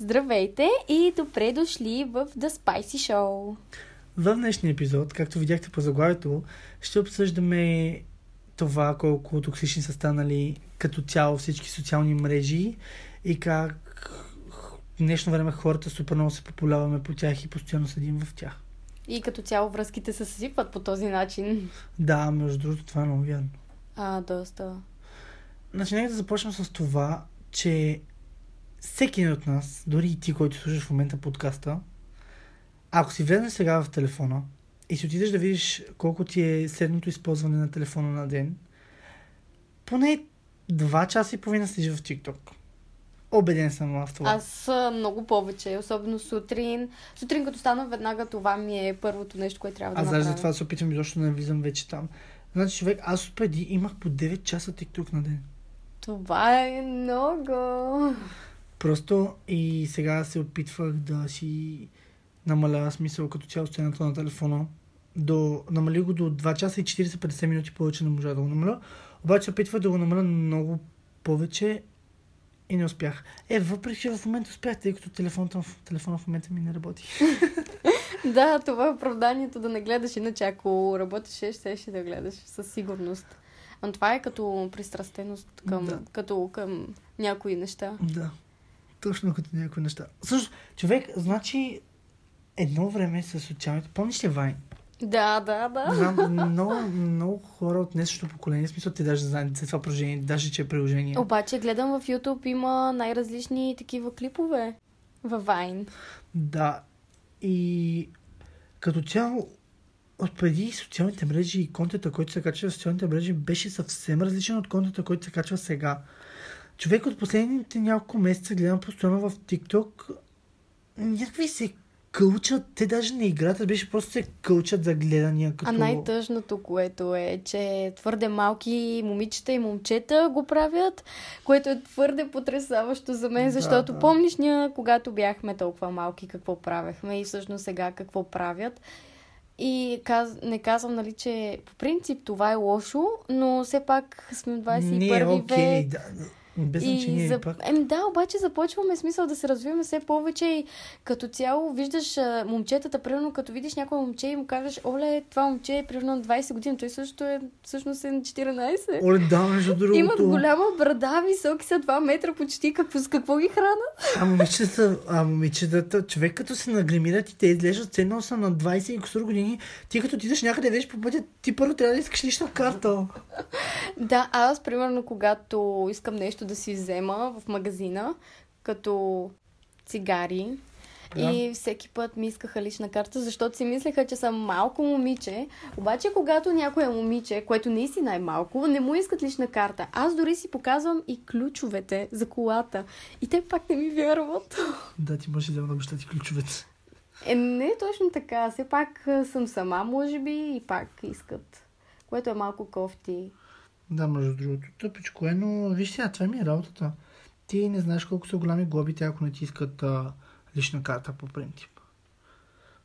Здравейте и добре дошли в The Spicy Show. В днешния епизод, както видяхте по заглавието, ще обсъждаме това колко токсични са станали като цяло всички социални мрежи и как в днешно време хората супер много се популяваме по тях и постоянно седим в тях. И като цяло връзките се съсипват по този начин. Да, между другото, това е много вярно. А, доста. Значи, нека да започнем с това, че всеки един от нас, дори и ти, който слушаш в момента подкаста, ако си влезнеш сега в телефона и си отидеш да видиш колко ти е средното използване на телефона на ден, поне 2 часа и половина седиш в TikTok. Обеден съм в това. Аз много повече, особено сутрин. Сутрин като стана веднага, това ми е първото нещо, което трябва да Аз направя. даже за това се опитвам изобщо да не влизам вече там. Значи, човек, аз преди имах по 9 часа TikTok на ден. Това е много. Просто и сега се опитвах да си намаля смисъл като цяло сцената на телефона. До, намали го до 2 часа и 40-50 минути повече не можа да го намаля. Обаче се опитвах да го намаля много повече и не успях. Е, въпреки че в момента успях, тъй като телефона, телефона в момента ми не работи. Да, това е оправданието да не гледаш, иначе ако работеше, ще ще да гледаш със сигурност. Но това е като пристрастеност към, Да. като към някои неща. Да. Точно като някои неща. Също, човек, значи едно време с социалните... Помниш ли Вайн? Да, да, да. Знам, много, много хора от днешното поколение, в смисъл те даже знаят за това приложение, даже че е приложение. Обаче гледам в YouTube има най-различни такива клипове. Във Вайн. Да. И като цяло, от преди социалните мрежи и контента, който се качва в социалните мрежи, беше съвсем различен от контента, който се качва сега. Човек от последните няколко месеца гледам постоянно в TikTok някакви се кълчат, те даже не играят, беше просто се кълчат за гледания. Като... А най-тъжното, което е, че твърде малки момичета и момчета го правят, което е твърде потрясаващо за мен, Да, защото да. помниш ние, когато бяхме толкова малки, какво правехме и всъщност сега какво правят. И каз... не казвам, нали, че по принцип това е лошо, но все пак сме в 21 Не, окей, век. да. Без И за... пак. Еми да, обаче започваме смисъл да се развиваме все повече и като цяло виждаш а, момчетата, примерно като видиш някой момче и му кажеш, оле, това момче е примерно на 20 години, той също е, всъщност е на 14. Оле, да, между другото. Имат голяма брада, високи са 2 метра почти, какво, с какво ги храна? А момичетата, а момичетата, човек като се нагримират и те изглеждат ценно са на 20 и кусор години, ти като отидеш някъде вече по пътя, ти първо трябва да искаш лична карта. Да, аз примерно когато искам нещо да си взема в магазина, като цигари, Да. И всеки път ми искаха лична карта, защото си мислеха, че съм малко момиче. Обаче, когато някой е момиче, което наистина е малко, не му искат лична карта. Аз дори си показвам и ключовете за колата. И те пак не ми вярват. Да, ти можеш да на баща ти ключовете. Е, не е точно така. Все пак съм сама, може би, и пак искат. Което е малко кофти. Да, между другото, тъпичко е, но виж сега, това ми е работата. Ти не знаеш колко са голями глобите, ако не ти искат а, лична карта по принцип.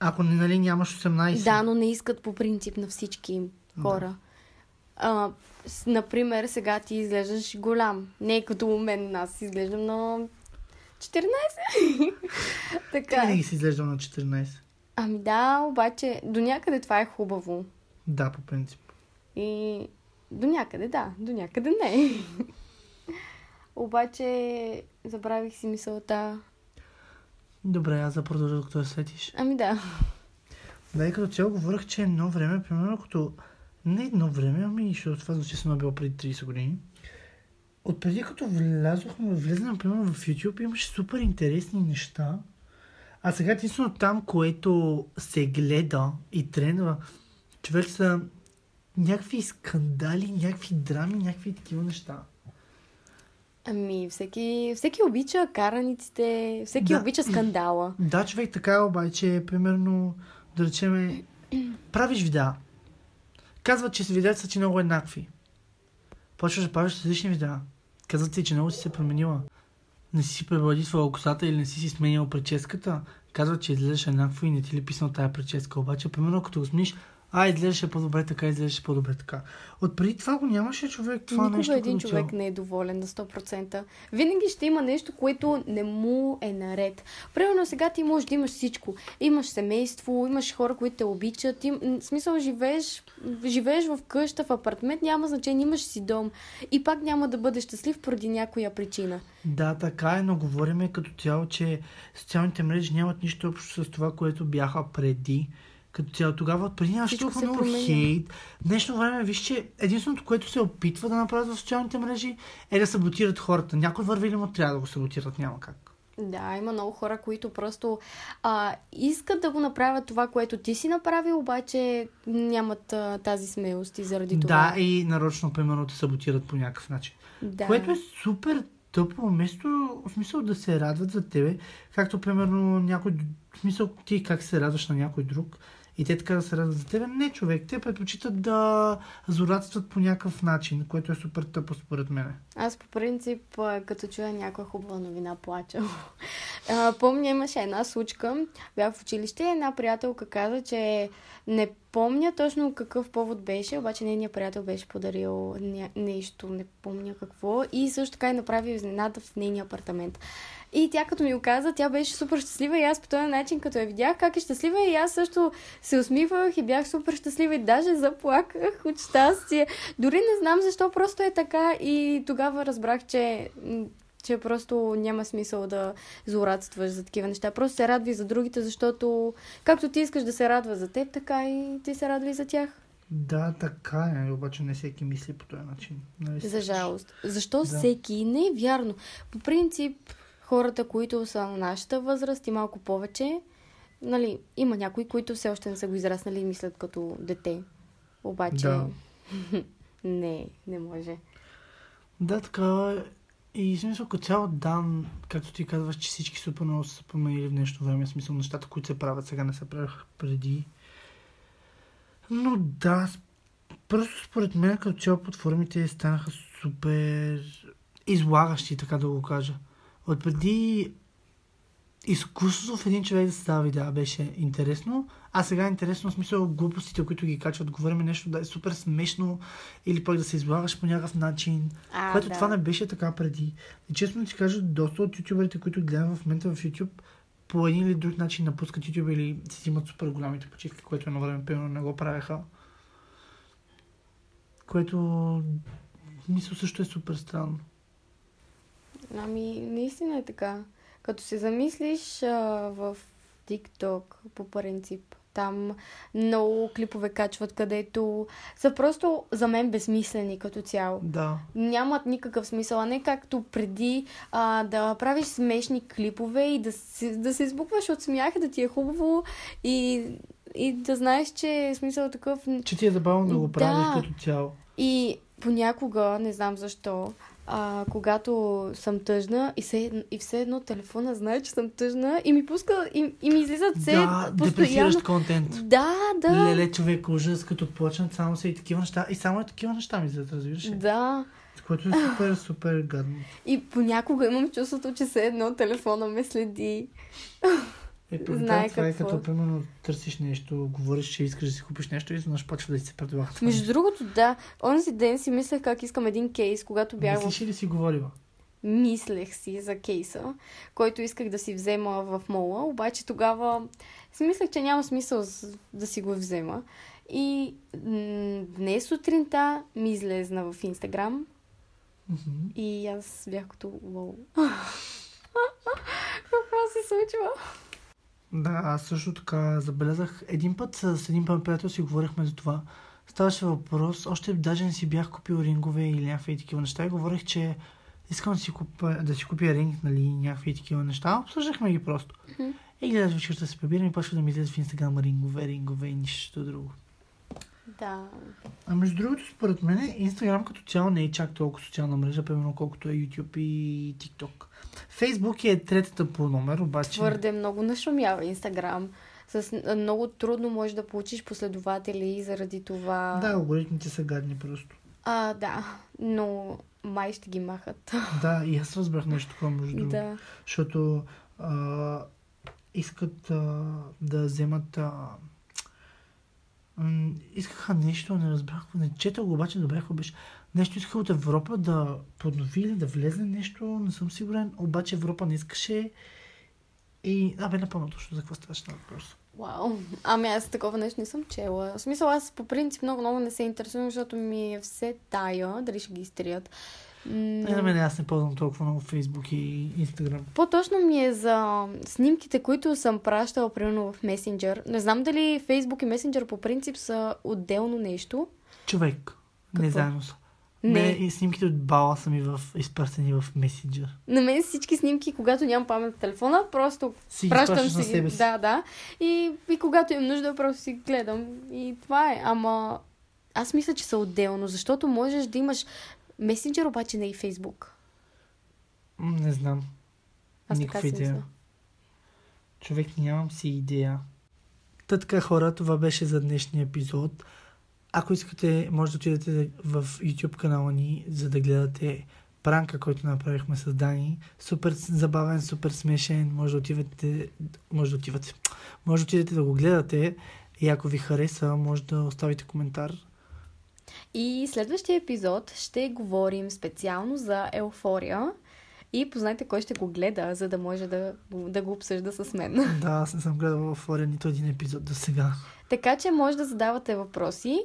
Ако не, нали, нямаш 18. Да, но не искат по принцип на всички хора. А, с- например, сега ти изглеждаш голям. Не като мен, аз изглеждам на 14. така. Е. винаги си изглеждал на 14. Ами да, обаче до някъде това е хубаво. Да, по принцип. И до някъде да, до някъде не. обаче забравих си мисълта. Добре, аз да продължа докато сетиш. Ами да. Да, и като цяло говорих, че едно време, примерно като... Не едно време, ами защото това звучи съм било преди 30 години. От преди като влязохме, влезнем, примерно в YouTube, имаше супер интересни неща. А сега единствено там, което се гледа и тренва, човек са някакви скандали, някакви драми, някакви такива неща. Ами, всеки, всеки обича караниците, всеки Да. обича скандала. Да, човек така е, обаче, примерно, да речеме, правиш видеа. Казват, че видеята са ти много еднакви. Почваш да правиш различни видеа. Казват ти, че много си се променила. Не си си пребладисвала косата или не си си сменяла прическата. Казват, че изглеждаш еднакво и не ти ли писал тая прическа. Обаче, примерно, като го смениш, а, изглеждаше по-добре така, изглеждаше по-добре така. От преди това го нямаше човек това Никога нещо. един човек цяло. не е доволен на 100%. Винаги ще има нещо, което не му е наред. Примерно сега ти можеш да имаш всичко. Имаш семейство, имаш хора, които те обичат. Им... В смисъл, живееш, живееш в къща, в апартамент, няма значение, имаш си дом. И пак няма да бъдеш щастлив поради някоя причина. Да, така е, но говориме като цяло, че социалните мрежи нямат нищо общо с това, което бяха преди. Като цяло тогава, преди нямаше толкова много променя. хейт. Днешно време, виж, че единственото, което се опитва да направят в социалните мрежи, е да саботират хората. Някой върви ли му трябва да го саботират, няма как. Да, има много хора, които просто а, искат да го направят това, което ти си направил, обаче нямат а, тази смелост и заради това. Да, и нарочно, примерно, те саботират по някакъв начин. да. Което е супер тъпо, вместо в смисъл да се радват за тебе, както примерно някой, в смисъл ти как се радваш на някой друг и те така да се радват за тебе. Не, човек, те предпочитат да злорадстват по някакъв начин, което е супер тъпо според мен. Аз по принцип, като чуя някоя хубава новина, плача. Помня, имаше една случка, бях в училище, една приятелка каза, че не помня точно какъв повод беше, обаче нейният приятел беше подарил нещо, не помня какво, и също така и направи изненада в нейния апартамент. И тя като ми го каза, тя беше супер щастлива и аз по този начин, като я видях как е щастлива и аз също се усмихвах и бях супер щастлива и даже заплаках от щастие. Дори не знам защо, просто е така и тогава разбрах, че, че просто няма смисъл да злорадстваш за такива неща. Просто се радви за другите, защото както ти искаш да се радва за теб, така и ти се радва и за тях. Да, така е, обаче не всеки мисли по този начин. Нали За жалост. Защо Да. всеки? Не е вярно. По принцип, хората, които са на нашата възраст и малко повече, нали, има някои, които все още не са го израснали и мислят като дете. Обаче, Да. не, не може. Да, така. И смисъл като цяло да, както ти казваш, че всички супер много са променили в днешно време, смисъл нещата, които се правят сега не се правяха преди. Но да, просто според мен като цяло платформите станаха супер излагащи, така да го кажа. От преди изкуството в един човек да създава видеа беше интересно, а сега е интересно в смисъл глупостите, които ги качват, говорим нещо да е супер смешно или пък да се излагаш по някакъв начин. А, Което да. това не беше така преди. И честно ти кажа, доста от ютуберите, които гледам в момента в YouTube, по един или друг начин напускат YouTube или си взимат супер голямите почивки, което едно време примерно не го правеха. Което мисля също е супер странно. Ами, наистина е така. Като се замислиш а, в TikTok, по принцип, там много клипове качват, където са просто за мен безсмислени като цяло. Да. Нямат никакъв смисъл, а не както преди а, да правиш смешни клипове и да се, да се избукваш от смях, да ти е хубаво и, и да знаеш, че е смисъл такъв. Че ти е забавно да го Да. правиш като цяло. И понякога, не знам защо, а, когато съм тъжна и, се, и все едно телефона знае, че съм тъжна и ми пуска и, и ми излизат все Да, депресиращ контент. Да, да. Леле, човек, ужас, като почнат само са и такива неща. И само и такива неща ми излизат, разбираш? Да. Което е супер, супер гадно. И понякога имам чувството, че все едно телефона ме следи. Е, Знае това е какво. като, примерно, търсиш нещо, говориш, че искаш да си купиш нещо и изведнъж почва да ти се предлага. Между другото, да, онзи ден си мислех как искам един кейс, когато бях Мислиш ли си говорила? мислех си за кейса, който исках да си взема в мола, обаче тогава си мислех, че няма смисъл да си го взема. И днес сутринта ми излезна в Инстаграм Мгм. и аз бях като лоу. Какво се случва? Да, аз също така забелязах. Един път с един път приятел си говорихме за това. Ставаше въпрос, още даже не си бях купил рингове или някакви такива неща и говорих, че искам да си купя, да си купя ринг, нали, някакви такива неща. Обсъждахме ги просто. Мгм. И гледаш вечерта се прибирам и почва да ми излезе в Инстаграм рингове, рингове и нищо друго. Да. А между другото, според мен, Инстаграм като цяло не е чак толкова социална мрежа, примерно колкото е YouTube и TikTok. Фейсбук е третата по номер, обаче... Твърде много нашумява Инстаграм. С много трудно можеш да получиш последователи заради това. Да, алгоритмите са гадни просто. А, да. Но май ще ги махат. Да, и аз разбрах нещо такова, между другото. да. Защото а, искат а, да вземат а, м- искаха нещо, не разбрах, не четах го, обаче добре беше. Нещо искаха от Европа да поднови или да влезе нещо, не съм сигурен, обаче Европа не искаше. И, а бе, напълно точно за какво ставаше на въпрос. Вау. Ами аз такова нещо не съм чела. В смисъл аз по принцип много много не се интересувам, защото ми е все тая, дали ще ги изтрият. Е, на мен аз не ползвам толкова много Фейсбук и Инстаграм. По-точно ми е за снимките, които съм пращала, примерно в месенджер. Не знам дали Фейсбук и месенджер по принцип са отделно нещо. Човек. Не Какво? заедно са. Не. Не, и снимките от бала са ми в, изпратени в месенджер. На мен всички снимки, когато нямам памет в телефона, просто Си пращам на си. себе си. Да, да. И, и когато имам нужда, просто си гледам. И това е. Ама аз мисля, че са отделно, защото можеш да имаш месенджер, обаче не и Фейсбук. Не знам. Аз Никаква идея. мисля. Човек, нямам си идея. Та така, хора, това беше за днешния епизод. Ако искате, може да отидете в YouTube канала ни, за да гледате пранка, който направихме с Дани. Супер забавен, супер смешен. Може да отивате, може да отивате, може да отидете да го гледате. И ако ви хареса, може да оставите коментар. И следващия епизод ще говорим специално за еуфория. И познайте кой ще го гледа, за да може да, да го обсъжда с мен. Да, аз не съм гледал в Флория нито един епизод до сега. Така че може да задавате въпроси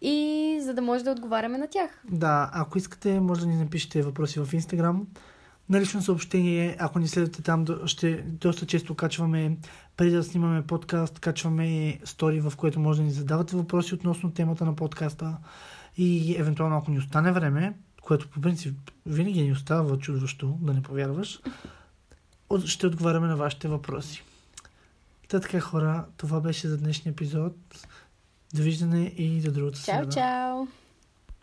и за да може да отговаряме на тях. Да, ако искате, може да ни напишете въпроси в Инстаграм. На лично съобщение, ако ни следвате там, ще доста често качваме, преди да снимаме подкаст, качваме стори, в което може да ни задавате въпроси относно темата на подкаста. И евентуално, ако ни остане време, което по принцип винаги ни остава чудващо, да не повярваш, ще отговаряме на вашите въпроси. Та така, хора, това беше за днешния епизод. Довиждане и до другата Чао, среда. чао!